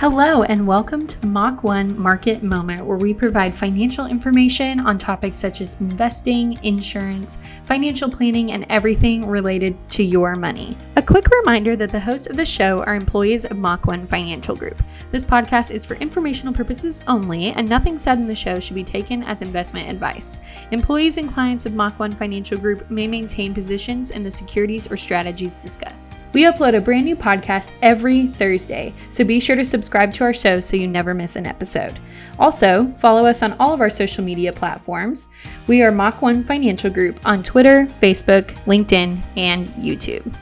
Hello, and welcome to Mach 1 Market Moment, where we provide financial information on topics such as investing, insurance, financial planning, and everything related to your money. A quick reminder that the hosts of the show are employees of Mach 1 Financial Group. This podcast is for informational purposes only, and nothing said in the show should be taken as investment advice. Employees and clients of Mach 1 Financial Group may maintain positions in the securities or strategies discussed. We upload a brand new podcast every Thursday, so be sure to subscribe subscribe to our show so you never miss an episode. Also, follow us on all of our social media platforms. We are Mach 1 Financial Group on Twitter, Facebook, LinkedIn, and YouTube.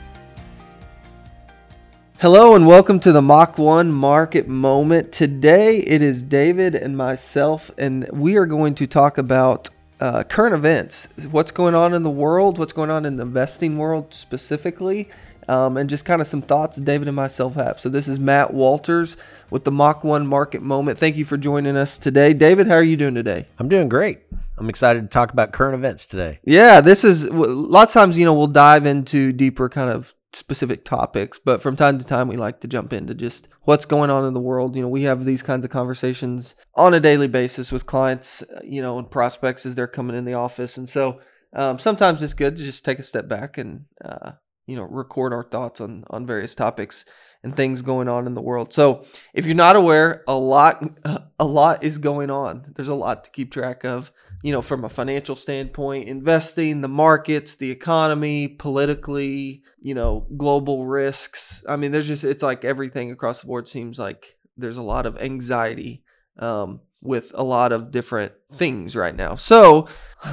Hello and welcome to the Mach 1 Market Moment. Today it is David and myself, and we are going to talk about uh, current events, what's going on in the world, what's going on in the investing world specifically, um, and just kind of some thoughts David and myself have. So this is Matt Walters with the Mach 1 Market Moment. Thank you for joining us today. David, how are you doing today? I'm doing great. I'm excited to talk about current events today. Yeah, this is lots of times, you know, we'll dive into deeper kind of specific topics, but from time to time we like to jump into just what's going on in the world. You know, we have these kinds of conversations on a daily basis with clients, you know, and prospects as they're coming in the office. And so um, sometimes it's good to just take a step back and uh, you know record our thoughts on on various topics and things going on in the world. So if you're not aware, a lot a lot is going on. There's a lot to keep track of. You know, from a financial standpoint, investing, the markets, the economy, politically, you know, global risks. I mean, there's just it's like everything across the board seems like there's a lot of anxiety um, with a lot of different things right now. So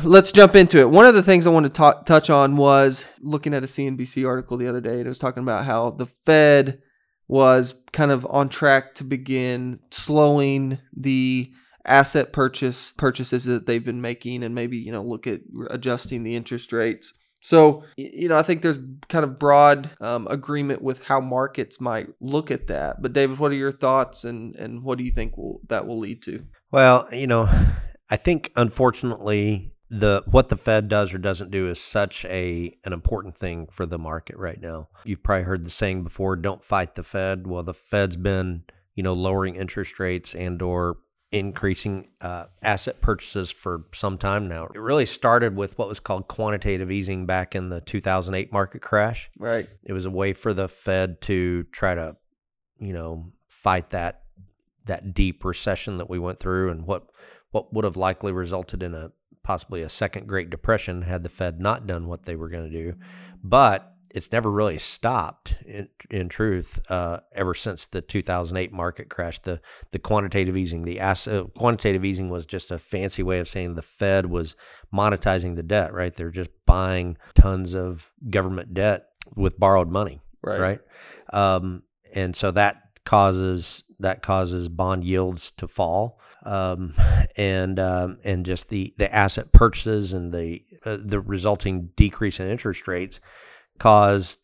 let's jump into it. One of the things I wanted to touch on was looking at a CNBC article the other day, and it was talking about how the Fed was kind of on track to begin slowing the asset purchase purchases that they've been making and maybe you know look at adjusting the interest rates so, you know, I think there's kind of broad um, agreement with how markets might look at that. But, David, what are your thoughts and, and what do you think will, that will lead to? Well, you know, I think unfortunately, the what the Fed does or doesn't do is such a an important thing for the market right now. You've probably heard the saying before, don't fight the Fed. Well, the Fed's been, you know, lowering interest rates and or increasing uh, asset purchases for some time now. It really started with what was called quantitative easing back in the 2008 market crash. Right. It was a way for the Fed to try to, you know, fight that that deep recession that we went through and what what would have likely resulted in a possibly a second Great Depression had the Fed not done what they were going to do. But it's never really stopped in, in truth uh, ever since the 2008 market crash. The the quantitative easing the asset quantitative easing was just a fancy way of saying the fed was monetizing the debt right? They're just buying tons of government debt with borrowed money right. right? Um, and so that causes that causes bond yields to fall. Um, and um, and just the the asset purchases and the uh, the resulting decrease in interest rates cause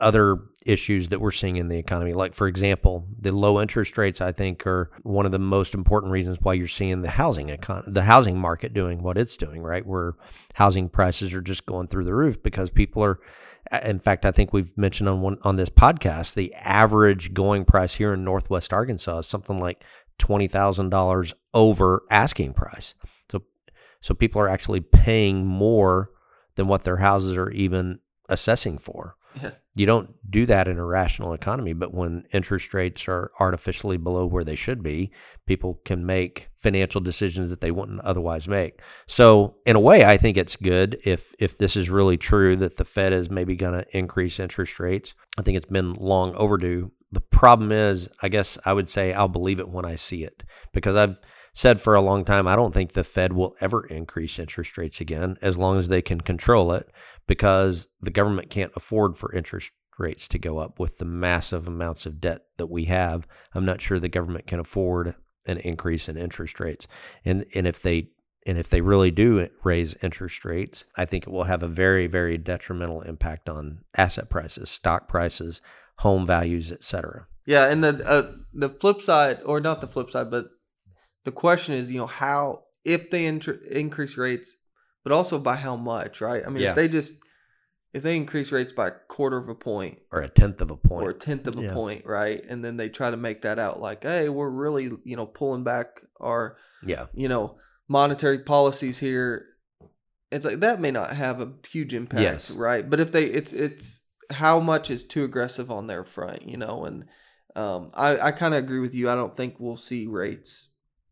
other issues that we're seeing in the economy. Like, for example, the low interest rates, I think, are one of the most important reasons why you're seeing the housing econ- the housing market doing what it's doing, right? Where housing prices are just going through the roof because people are. In fact, I think we've mentioned on one on this podcast the average going price here in Northwest Arkansas is something like twenty thousand dollars over asking price. So, so people are actually paying more than what their houses are even assessing for. Yeah. You don't do that in a rational economy, but when interest rates are artificially below where they should be, people can make financial decisions that they wouldn't otherwise make. So, in a way, I think it's good if if this is really true that the Fed is maybe going to increase interest rates. I think it's been long overdue. The problem is, I guess I would say I'll believe it when I see it because I've said for a long time, I don't think the Fed will ever increase interest rates again as long as they can control it because the government can't afford for interest rates to go up with the massive amounts of debt that we have. I'm not sure the government can afford an increase in interest rates. And and if they and if they really do raise interest rates, I think it will have a very very detrimental impact on asset prices, stock prices, home values, etc. Yeah, and the uh, the flip side or not the flip side, but the question is, you know, how if they inter- increase rates, but also by how much, right? I mean, yeah. if they just if they increase rates by a quarter of a point or a tenth of a point. or a tenth of a Yeah. point, right? And then they try to make that out like, hey, we're really, you know, pulling back our, yeah, you know, monetary policies here. It's like that may not have a huge impact, Yes. right? But if they, it's it's how much is too aggressive on their front, you know? And um, I I kind of agree with you. I don't think we'll see rates,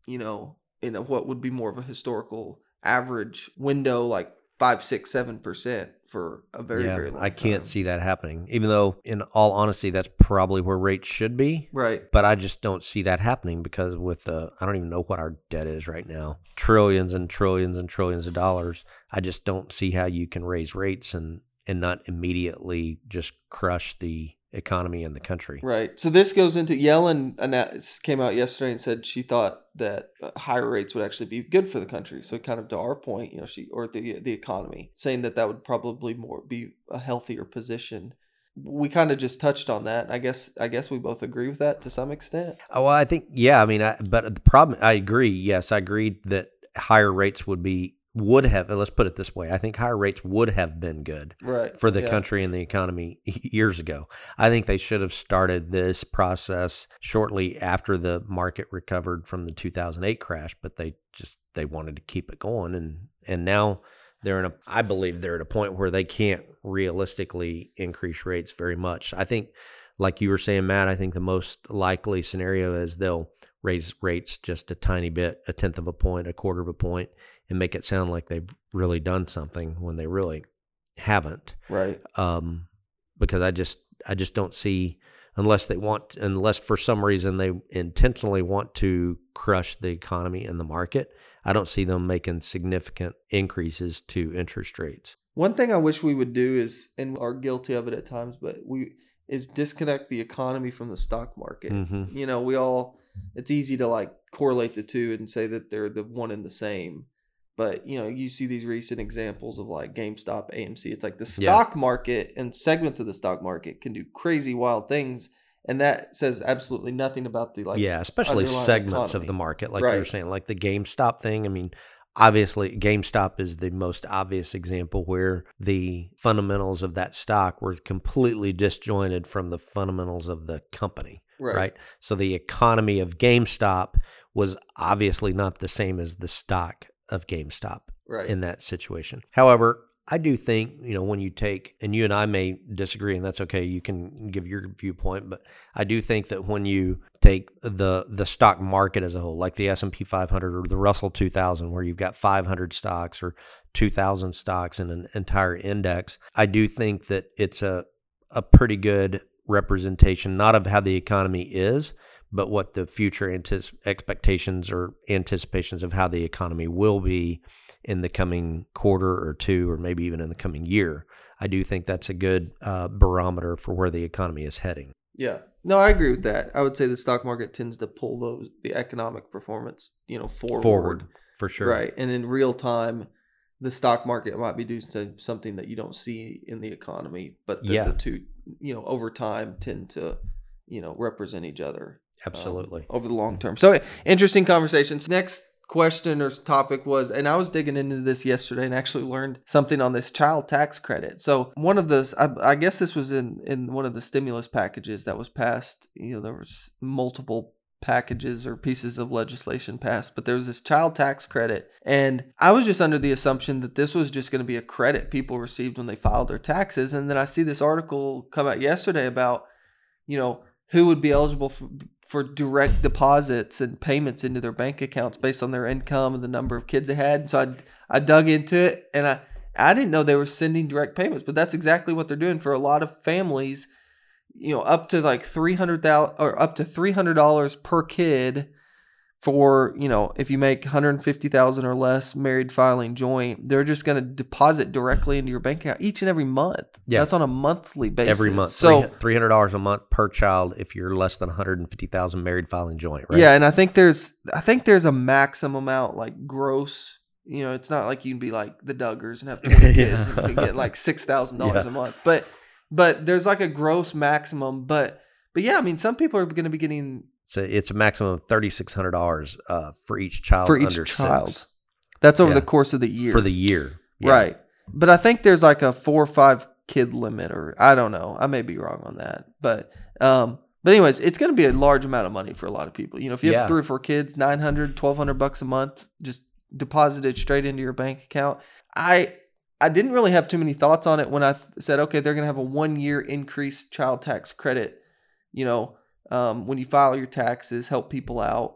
you know, in a, what would be more of a historical average window, like five, six, seven percent for a very yeah. very long. I can't time. see that happening. Even though, in all honesty, that's probably where rates should be. right. But I just don't see that happening because with the I don't even know what our debt is right now. Trillions and trillions and trillions of dollars. I just don't see how you can raise rates and and not immediately just crush the economy in the country. Right. So this goes into Yellen came out yesterday and said she thought that uh, higher rates would actually be good for the country. So kind of to our point, you know, she or the the economy, saying that that would probably more be a healthier position. We kind of just touched on that. I guess I guess we both agree with that to some extent. Oh, well, I think yeah. I mean, I, but the problem, I agree. Yes, I agree that higher rates would be would have. Let's put it this way: I think higher rates would have been good Right. for the Yeah. country and the economy years ago. I think they should have started this process shortly after the market recovered from the 2008 crash, but they just they wanted to keep it going and and now they're in a I believe they're at a point where they can't realistically increase rates very much. I think like you were saying Matt, I think the most likely scenario is they'll raise rates just a tiny bit, a tenth of a point, a quarter of a point and make it sound like they've really done something when they really haven't Right. um, because I just I just don't see unless they want unless for some reason they intentionally want to crush the economy and the market. I don't see them making significant increases to interest rates. One thing I wish we would do is, and are guilty of it at times, but we is disconnect the economy from the stock market. Mhm. You know, we all it's easy to like correlate the two and say that they're the one and the same. But you know, you see these recent examples of like GameStop, AMC. It's like the Yeah. stock market and segments of the stock market can do crazy wild things, and that says absolutely nothing about the like yeah, especially segments of the market, like you were saying, like the GameStop thing. I mean, obviously, GameStop is the most obvious example where the fundamentals of that stock were completely disjointed from the fundamentals of the company. right. right? So the economy of GameStop was obviously not the same as the stock of GameStop right. in that situation. However, I do think, you know, when you take, and you and I may disagree, and that's okay, you can give your viewpoint, but I do think that when you take the the stock market as a whole, like the S and P 500 or the Russell 2000, where you've got 500 stocks or 2,000 stocks in an entire index, I do think that it's a a pretty good representation, not of how the economy is, but what the future antis- expectations or anticipations of how the economy will be in the coming quarter or two, or maybe even in the coming year. I do think that's a good uh, barometer for where the economy is heading. Yeah. No, I agree with that. I would say the stock market tends to pull those the economic performance, you know, forward. Forward, for sure. Right. And in real time, the stock market might be due to something that you don't see in the economy, but the, Yeah. the two, you know, over time tend to, you know, represent each other um, Absolutely. over the long term. So interesting conversations. Next question or topic was, and I was digging into this yesterday and actually learned something on this child tax credit. So one of the, I, I guess this was in in one of the stimulus packages that was passed. You know, there was multiple packages or pieces of legislation passed, but there was this child tax credit. And I was just under the assumption that this was just going to be a credit people received when they filed their taxes. And then I see this article come out yesterday about, you know, who would be eligible for, for direct deposits and payments into their bank accounts based on their income and the number of kids they had. So I, I dug into it and I, I didn't know they were sending direct payments, but that's exactly what they're doing for a lot of families you know up to like 300,000 or up to $300 per kid for you know if you make 150,000 or less married filing joint they're just going to deposit directly into your bank account each and every month Yeah. that's on a monthly basis Every month, so three hundred dollars a month per child if you're less than one hundred and fifty thousand married filing joint, right? yeah and i think there's i think there's a maximum amount like gross you know it's not like you can be like the duggars and have 20 kids and you can get like $6000 Yeah. a month but but there's like a gross maximum but but yeah i mean some people are going to be getting So it's a maximum of thirty six hundred dollars uh, for each child for each under child. six That's over Yeah. the course of the year. for the year, Yeah. Right. But I think there's like a four or five kid limit or I don't know. I may be wrong on that. But um but anyways, it's going to be a large amount of money for a lot of people. You know, if you have Yeah. three or four kids, 900, 1200 bucks a month just deposited straight into your bank account. I I didn't really have too many thoughts on it when I th- said, okay, they're going to have a one year increased child tax credit. You know, um, when you file your taxes, help people out.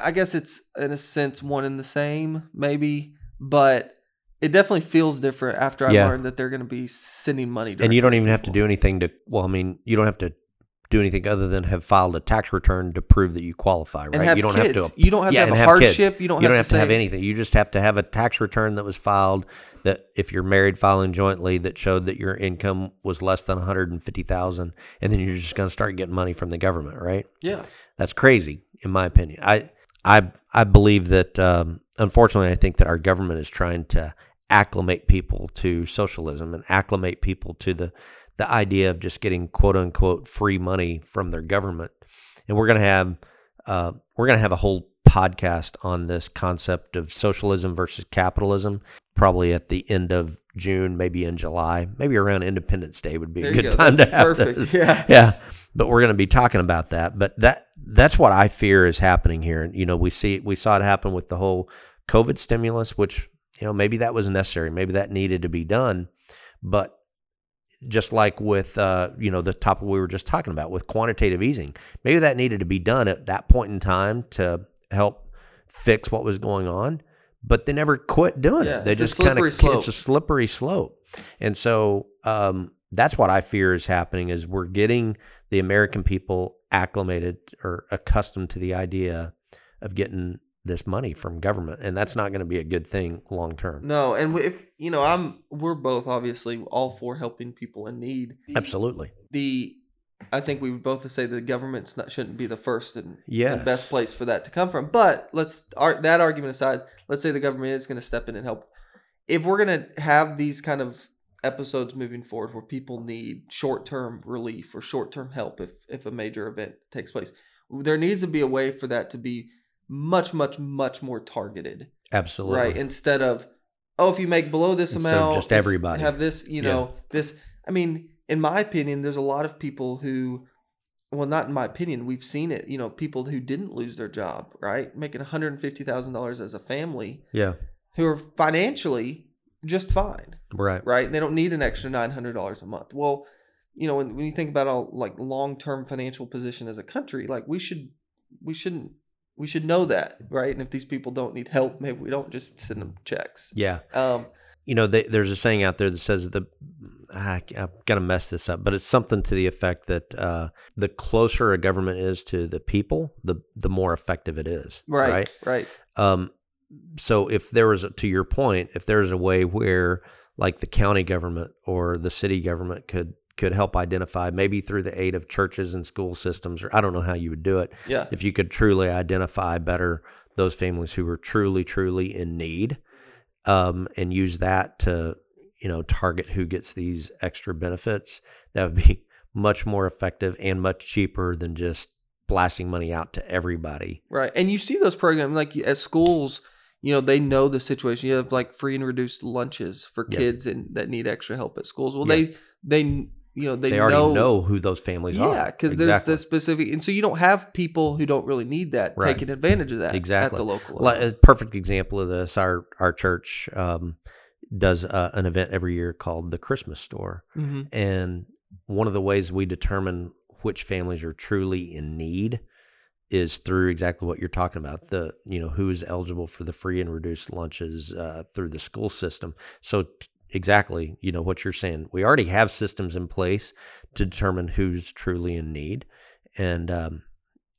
I guess it's in a sense one and the same, maybe, but it definitely feels different after I Yeah. learned that they're going to be sending money. and you don't even have to do anything to. Well, I mean, you don't have to do anything other than have filed a tax return to prove that you qualify, right? and have you don't kids. have to. You don't have yeah, to have a have kids. hardship. You don't you have don't to have to have anything. You just have to have a tax return that was filed that if you're married filing jointly that showed that your income was less than 150,000 and then you're just going to start getting money from the government, right? Yeah. That's crazy in my opinion. I I I believe that um, unfortunately I think that our government is trying to acclimate people to socialism and acclimate people to the the idea of just getting quote unquote free money from their government. And we're going to have uh, we're going to have a whole podcast on this concept of socialism versus capitalism probably at the end of June, maybe in July, maybe around Independence Day would be There a good go. time to That'd have be perfect. this. Yeah. yeah. But we're going to be talking about that. But that that's what I fear is happening here. And you know, we see we saw it happen with the whole COVID stimulus, which you know maybe that was necessary, maybe that needed to be done, but just like with uh, you know the topic we were just talking about with quantitative easing, maybe that needed to be done at that point in time to help fix what was going on. But they never quit doing Yeah, it. They just kind of it's a slippery slope, and so um, that's what I fear is happening. Is we're getting the American people acclimated or accustomed to the idea of getting this money from government, and that's not going to be a good thing long term. No, and if you know, I'm we're both obviously all for helping people in need. Absolutely. The I think we would both say the government's not shouldn't be the first and, Yes. and best place for that to come from. But let's ar- that argument aside, let's say the government is going to step in and help. If we're going to have these kind of episodes moving forward where people need short-term relief or short-term help if if a major event takes place, there needs to be a way for that to be much much much more targeted Absolutely. right instead of oh if you make below this Instead amount just everybody. have this you know this i mean in my opinion there's a lot of people who well not in my opinion we've seen it you know people who didn't lose their job right making $150000 as a family Yeah. who are financially just fine Right. right and they don't need an extra $900 a month well you know when, when you think about our like long-term financial position as a country like we should we shouldn't we should know that right and if these people don't need help maybe we don't just send them checks Yeah. um you know, they, there's a saying out there that says the I, I've got to mess this up, but it's something to the effect that uh, the closer a government is to the people, the the more effective it is. right Right. right Um, so if there was, a, to your point, if there's a way where like the county government or the city government could could help identify, maybe through the aid of churches and school systems, or I don't know how you would do it, yeah if you could truly identify better those families who are truly, truly in need, um, and use that to, you know, target who gets these extra benefits, that would be much more effective and much cheaper than just blasting money out to everybody. right and you see those programs like at schools you know they know the situation you have like free and reduced lunches for Yeah. kids and that need extra help at schools well Yeah. they they you know they, They, already know, know, who those families are. yeah because there's the specific and so you don't have people who don't really need that Right. taking advantage of that Exactly. at the local level. a perfect example of this, our our church um, does uh, an event every year called the Christmas Store, Mhm. and one of the ways we determine which families are truly in need is through exactly what you're talking about the you know who is eligible for the free and reduced lunches uh, through the school system so t- exactly you know what you're saying. We already have systems in place to determine who's truly in need. And um,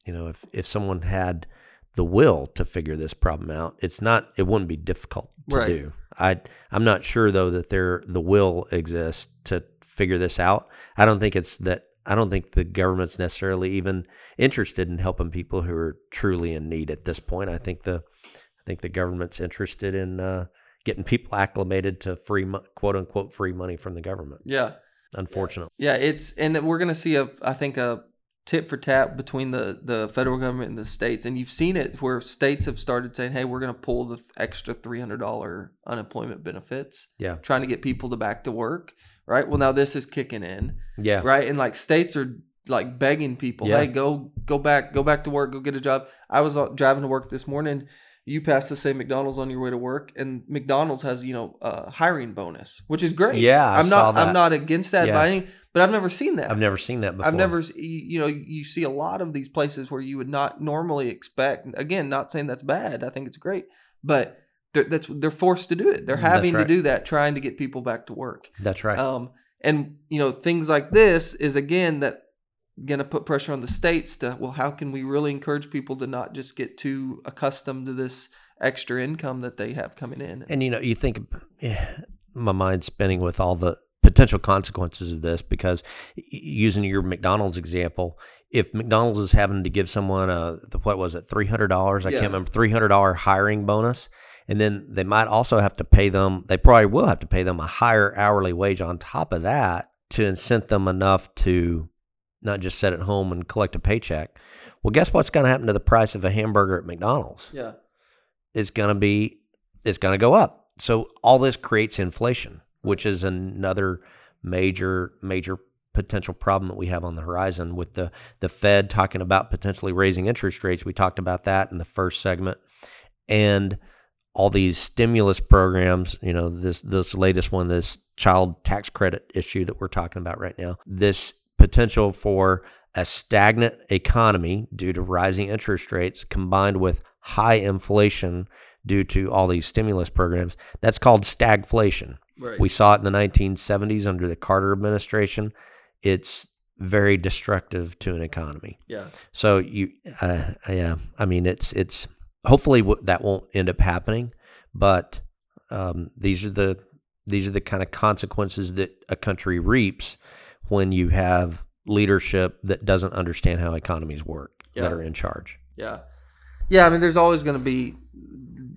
you know if if someone had the will to figure this problem out it's not it wouldn't be difficult to Right. do. I i'm not sure though that there the will exists to figure this out. I don't think it's that i don't think the government's necessarily even interested in helping people who are truly in need at this point. I think the i think the government's interested in uh, getting people acclimated to free quote unquote free money from the government yeah unfortunately Yeah, it's and we're gonna see a I think a tit for tat between the the federal government and the states, and you've seen it where states have started saying, "Hey, we're gonna pull the extra three hundred dollar unemployment benefits, yeah trying to get people to back to work." right? Well, now this is kicking in, Yeah. right? And like states are like begging people, Yeah. hey, go go back, go back to work, go get a job. I was uh, driving to work this morning. You pass the same McDonald's on your way to work, and McDonald's has you know a hiring bonus, which is great. Yeah, I I'm saw not. I'm not against that Yeah. by any, but I've never seen that. I've never seen that before. I've never, you you know, you see a lot of these places where you would not normally expect. Again, not saying that's bad. I think it's great, but they're, that's they're forced to do it. They're Mm, having right. to do that, trying to get people back to work. That's right. Um, and you know, things like this is again that going to put pressure on the states to well, how can we really encourage people to not just get too accustomed to this extra income that they have coming in? And you know, you think eh, my mind's spinning with all the potential consequences of this because using your McDonald's example, if McDonald's is having to give someone a what was it three hundred dollars? I Yeah. can't remember three hundred dollar hiring bonus, and then they might also have to pay them. They probably will have to pay them a higher hourly wage on top of that to incent them enough to not just sit at home and collect a paycheck. Well, guess what's going to happen to the price of a hamburger at McDonald's? yeah, is going to be it's going to go up. So all this creates inflation, which is another major major potential problem that we have on the horizon with the the Fed talking about potentially raising interest rates. We talked about that in the first segment. And all these stimulus programs, you know, this this latest one, this child tax credit issue that we're talking about right now. This potential for a stagnant economy due to rising interest rates combined with high inflation due to all these stimulus programs. That's called stagflation. right. We saw it in the 1970s under the Carter administration. It's very destructive to an economy. yeah, So you, uh, yeah, I mean, it's it's hopefully w- that won't end up happening, but um, these are the these are the kind of consequences that a country reaps when you have leadership that doesn't understand how economies work Yeah. that are in charge. Yeah. Yeah, I mean there's always going to be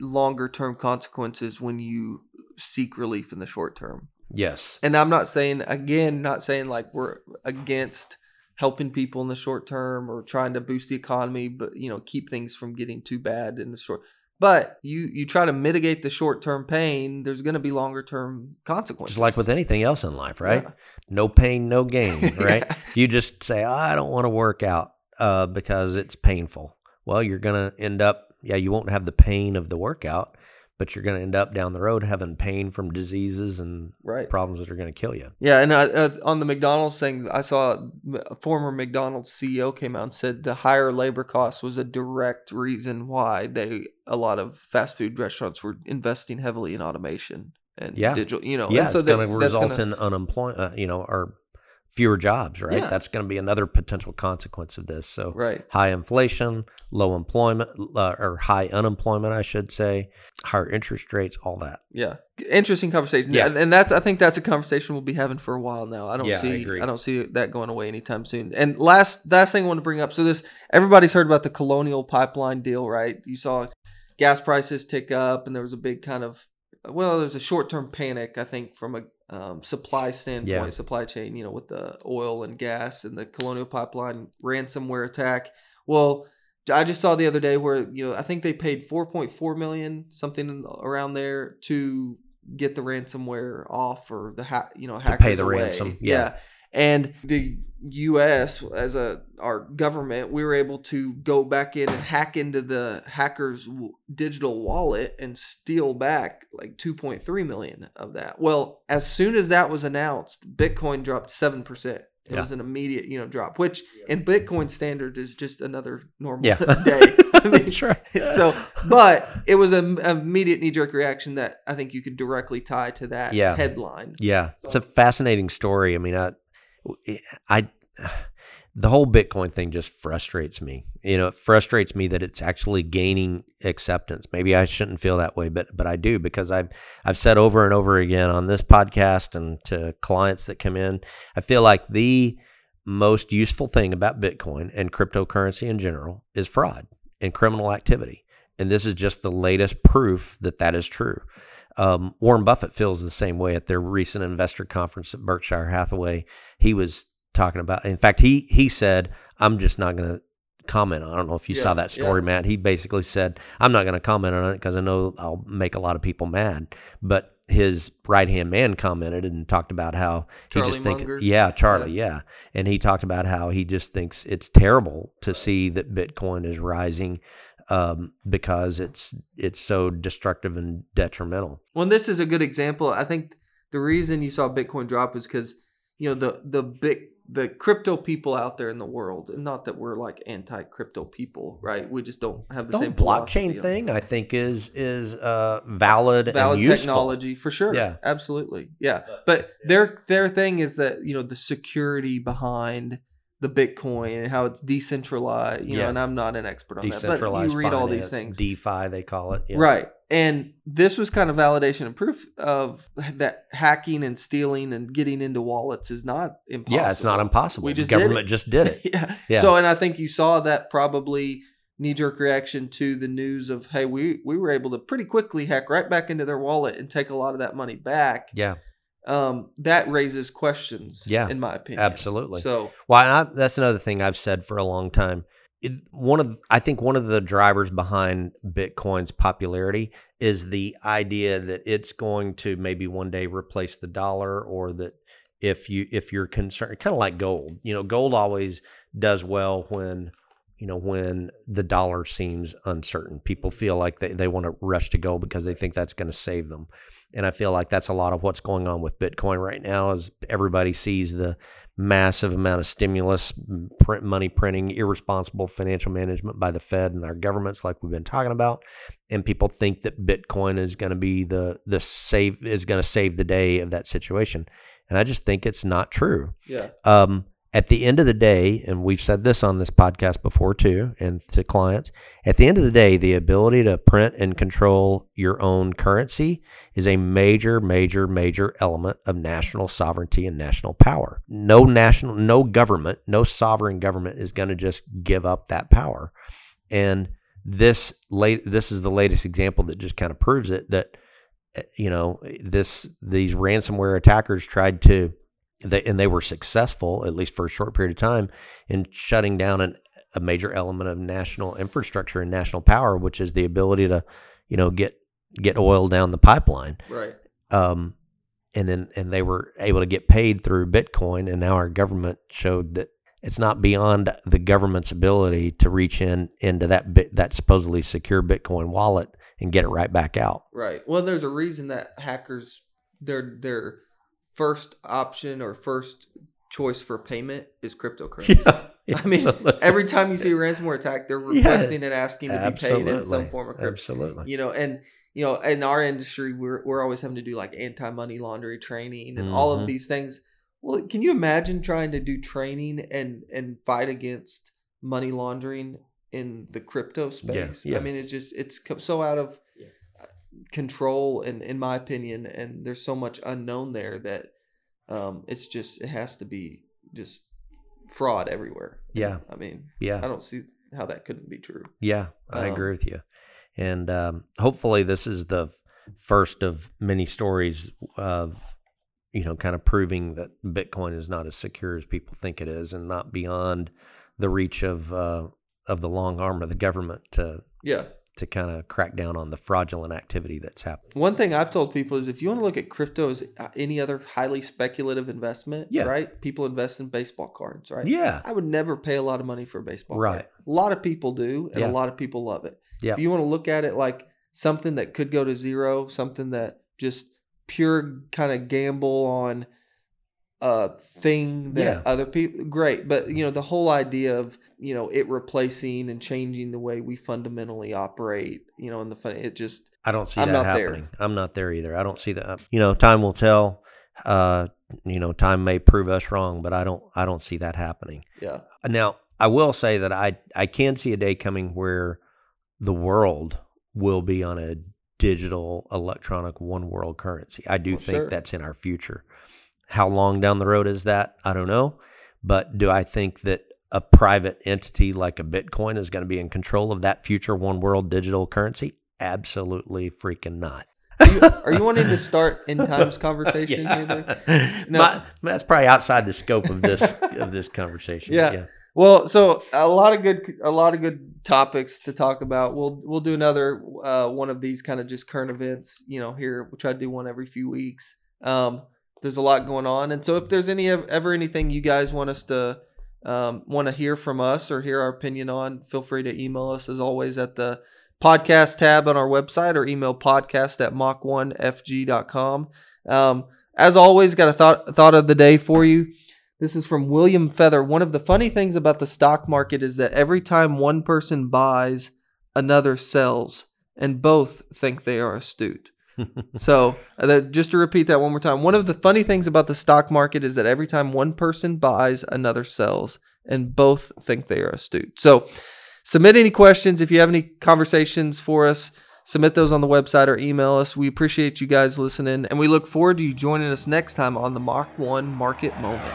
longer term consequences when you seek relief in the short term. Yes. And I'm not saying again, not saying like we're against helping people in the short term or trying to boost the economy, but you know, keep things from getting too bad in the short. But you you try to mitigate the short term pain, there's going to be longer term consequences. Just like with anything else in life, right? Yeah. No pain, no gain, right? You just say, oh, I don't want to work out uh, because it's painful. Well, you're going to end up, yeah, you won't have the pain of the workout, but you're going to end up down the road having pain from diseases and Right. problems that are going to kill you. Yeah, and uh, uh, on the McDonald's thing, I saw a former McDonald's CEO came out and said the higher labor costs was a direct reason why they a lot of fast food restaurants were investing heavily in automation and Yeah. digital. You know, yeah, and so it's going to result gonna- in unemployment, uh, you know, or fewer jobs, right? Yeah. That's going to be another potential consequence of this. So, right. high inflation, low employment, uh, or high unemployment, I should say, higher interest rates, all that. Yeah, interesting conversation. Yeah. And that's I think that's a conversation we'll be having for a while now. I don't Yeah, I see agree. don't see that going away anytime soon. And last last thing I want to bring up. So this everybody's heard about the Colonial Pipeline deal, right? You saw gas prices tick up, and there was a big kind of well, there's a short term panic, I think, from a um, supply standpoint, Yeah. supply chain. You know, with the oil and gas and the Colonial Pipeline ransomware attack. Well. I just saw the other day where you know I think they paid 4.4 million something around there to get the ransomware off or the ha- you know hackers pay the away. ransom, yeah. And the U.S. as a our government, we were able to go back in and hack into the hackers' w- digital wallet and steal back like 2.3 million of that. Well, as soon as that was announced, Bitcoin dropped seven percent. It Yeah. was an immediate, you know, drop, which in Bitcoin standard is just another normal Yeah. day. I mean, That's right. so, but it was an immediate knee jerk reaction that I think you could directly tie to that Yeah. headline. Yeah, it's a fascinating story. I mean, I, I, the whole Bitcoin thing just frustrates me. You know, it frustrates me that it's actually gaining acceptance. Maybe I shouldn't feel that way, but but I do because I've I've said over and over again on this podcast and to clients that come in, I feel like the most useful thing about Bitcoin and cryptocurrency in general is fraud and criminal activity. And this is just the latest proof that that is true. Um, Warren Buffett feels the same way at their recent investor conference at Berkshire Hathaway. He was talking about, in fact, he he said, "I'm just not going to comment on." I don't know if you saw that story, yeah. Matt. He basically said, "I'm not going to comment on it because I know I'll make a lot of people mad." But his right hand man commented and talked about how Charlie he just thinks, yeah, Charlie, yeah. and he talked about how he just thinks it's terrible to see that Bitcoin is rising um, because it's it's so destructive and detrimental. Well, this is a good example. I think the reason you saw Bitcoin drop is because you know the the big the crypto people out there in the world, and not that we're like anti crypto people, right? We just don't have the The same blockchain thing, I think, is is uh, valid, valid and useful. technology for sure. Yeah. absolutely. Yeah, but their their thing is that you know the security behind the Bitcoin and how it's decentralized. You Yeah. know, and I'm not an expert on that, but you read all these things. DeFi they call it. Yeah. Right. And this was kind of validation and proof of that hacking and stealing and getting into wallets is not impossible. Yeah, it's not impossible. We the just did government it. just did it. yeah. Yeah. So, and I think you saw that probably knee jerk reaction to the news of, hey, we, we were able to pretty quickly hack right back into their wallet and take a lot of that money back. Yeah, Um, that raises questions, Yeah, in my opinion. absolutely. So, Well, and I, that's another thing I've said for a long time. It, one of I think one of the drivers behind Bitcoin's popularity is the idea that it's going to maybe one day replace the dollar, or that if you if you're concerned, kind of like gold. You know, gold always does well when you know when the dollar seems uncertain. People feel like they, they want to rush to go because they think that's going to save them. And I feel like that's a lot of what's going on with Bitcoin right now. Is everybody sees the massive amount of stimulus, print money printing, irresponsible financial management by the Fed and our governments, like we've been talking about, and people think that Bitcoin is going to be the the save is going to save the day of that situation, and I just think it's not true. yeah. Um, at the end of the day, and we've said this on this podcast before too, and to clients, at the end of the day, the ability to print and control your own currency is a major, major, major element of national sovereignty and national power. No national, no government, no sovereign government is going to just give up that power. And this late, this is the latest example that just kind of proves it. That uh, you know this these ransomware attackers tried to they, and they were successful at least for a short period of time in shutting down an, a major element of national infrastructure and national power, which is the ability to, you know, get get oil down the pipeline. Right. Um, and then and they were able to get paid through Bitcoin, and now our government showed that it's not beyond the government's ability to reach in into that bit, that supposedly secure Bitcoin wallet and get it right back out. Right. Well, there's a reason that hackers their their first option or first choice for payment is cryptocurrency. I mean, every time you see a ransomware attack, they're Yeah. requesting and asking to be paid in some form of crypto. Absolutely. You know, and you know, in our industry, we're we're always having to do like anti money laundering training and all Mhm. of these things. Well, can you imagine trying to do training and and fight against money laundering in the crypto space? yeah. I mean, it's just it's so out of control, and in my opinion, and there's so much unknown there that um, it's just it has to be just fraud everywhere. Yeah. I mean, Yeah. I don't see how that couldn't be true. Yeah, I Um, agree with you. And um, hopefully, this is the first of many stories of, you know, kind of proving that Bitcoin is not as secure as people think it is, and not beyond the reach of uh, of the long arm of the government to Yeah. To kind of crack down on the fraudulent activity that's happening. One thing I've told people is if you want to look at crypto as uh, any other highly speculative investment, Yeah. right? People invest in baseball cards, right? Yeah, I would never pay a lot of money for a baseball Right. card. A lot of people do, and Yeah. a lot of people love it. Yeah. If you want to look at it like something that could go to zero, something that just pure kind of gamble on a thing that Yeah. other people great but you know the whole idea of you know it replacing and changing the way we fundamentally operate you know in the fun it just I don't see I'm that not there. happening. I'm not there either. I don't see that. You know, time will tell. Uh, you know, time may prove us wrong, but I don't. I don't see that happening. yeah Now, I will say that I I can see a day coming where the world will be on a digital electronic one world currency. I do Well, think sure. that's in our future. How long down the road is that? I don't know. But do I think that a private entity like a Bitcoin is going to be in control of that future one world digital currency? Absolutely freaking not. are you, are you wanting to start in times conversation here No. My- that's probably outside the scope of this of this conversation. Yeah. yeah. Well, so a lot of good, a lot of good topics to talk about. We'll we'll do another uh, one of these kind of just current events. You know, here we'll try to do one every few weeks. Um, there's a lot going on, and so if there's any ever anything you guys want us to um, want to hear from us or hear our opinion on, feel free to email us as always at the podcast tab on our website or email podcast at mach1fg.com. Um, as always, got a thought thought of the day for you. This is from William Feather. One of the funny things about the stock market is that every time one person buys, another sells, and both think they are astute. So, uh, just to repeat that one more time, one of the funny things about the stock market is that every time one person buys, another sells, and both think they are astute. So, submit any questions if you have any conversations for us submit those on the website or email us. We appreciate you guys listening, and we look forward to you joining us next time on the Mach 1 Market Moment.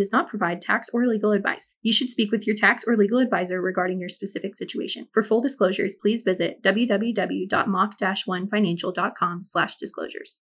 does not provide tax or legal advice. You should speak with your tax or legal advisor regarding your specific situation. For full disclosures, please visit www.mach-1financial.com/disclosures.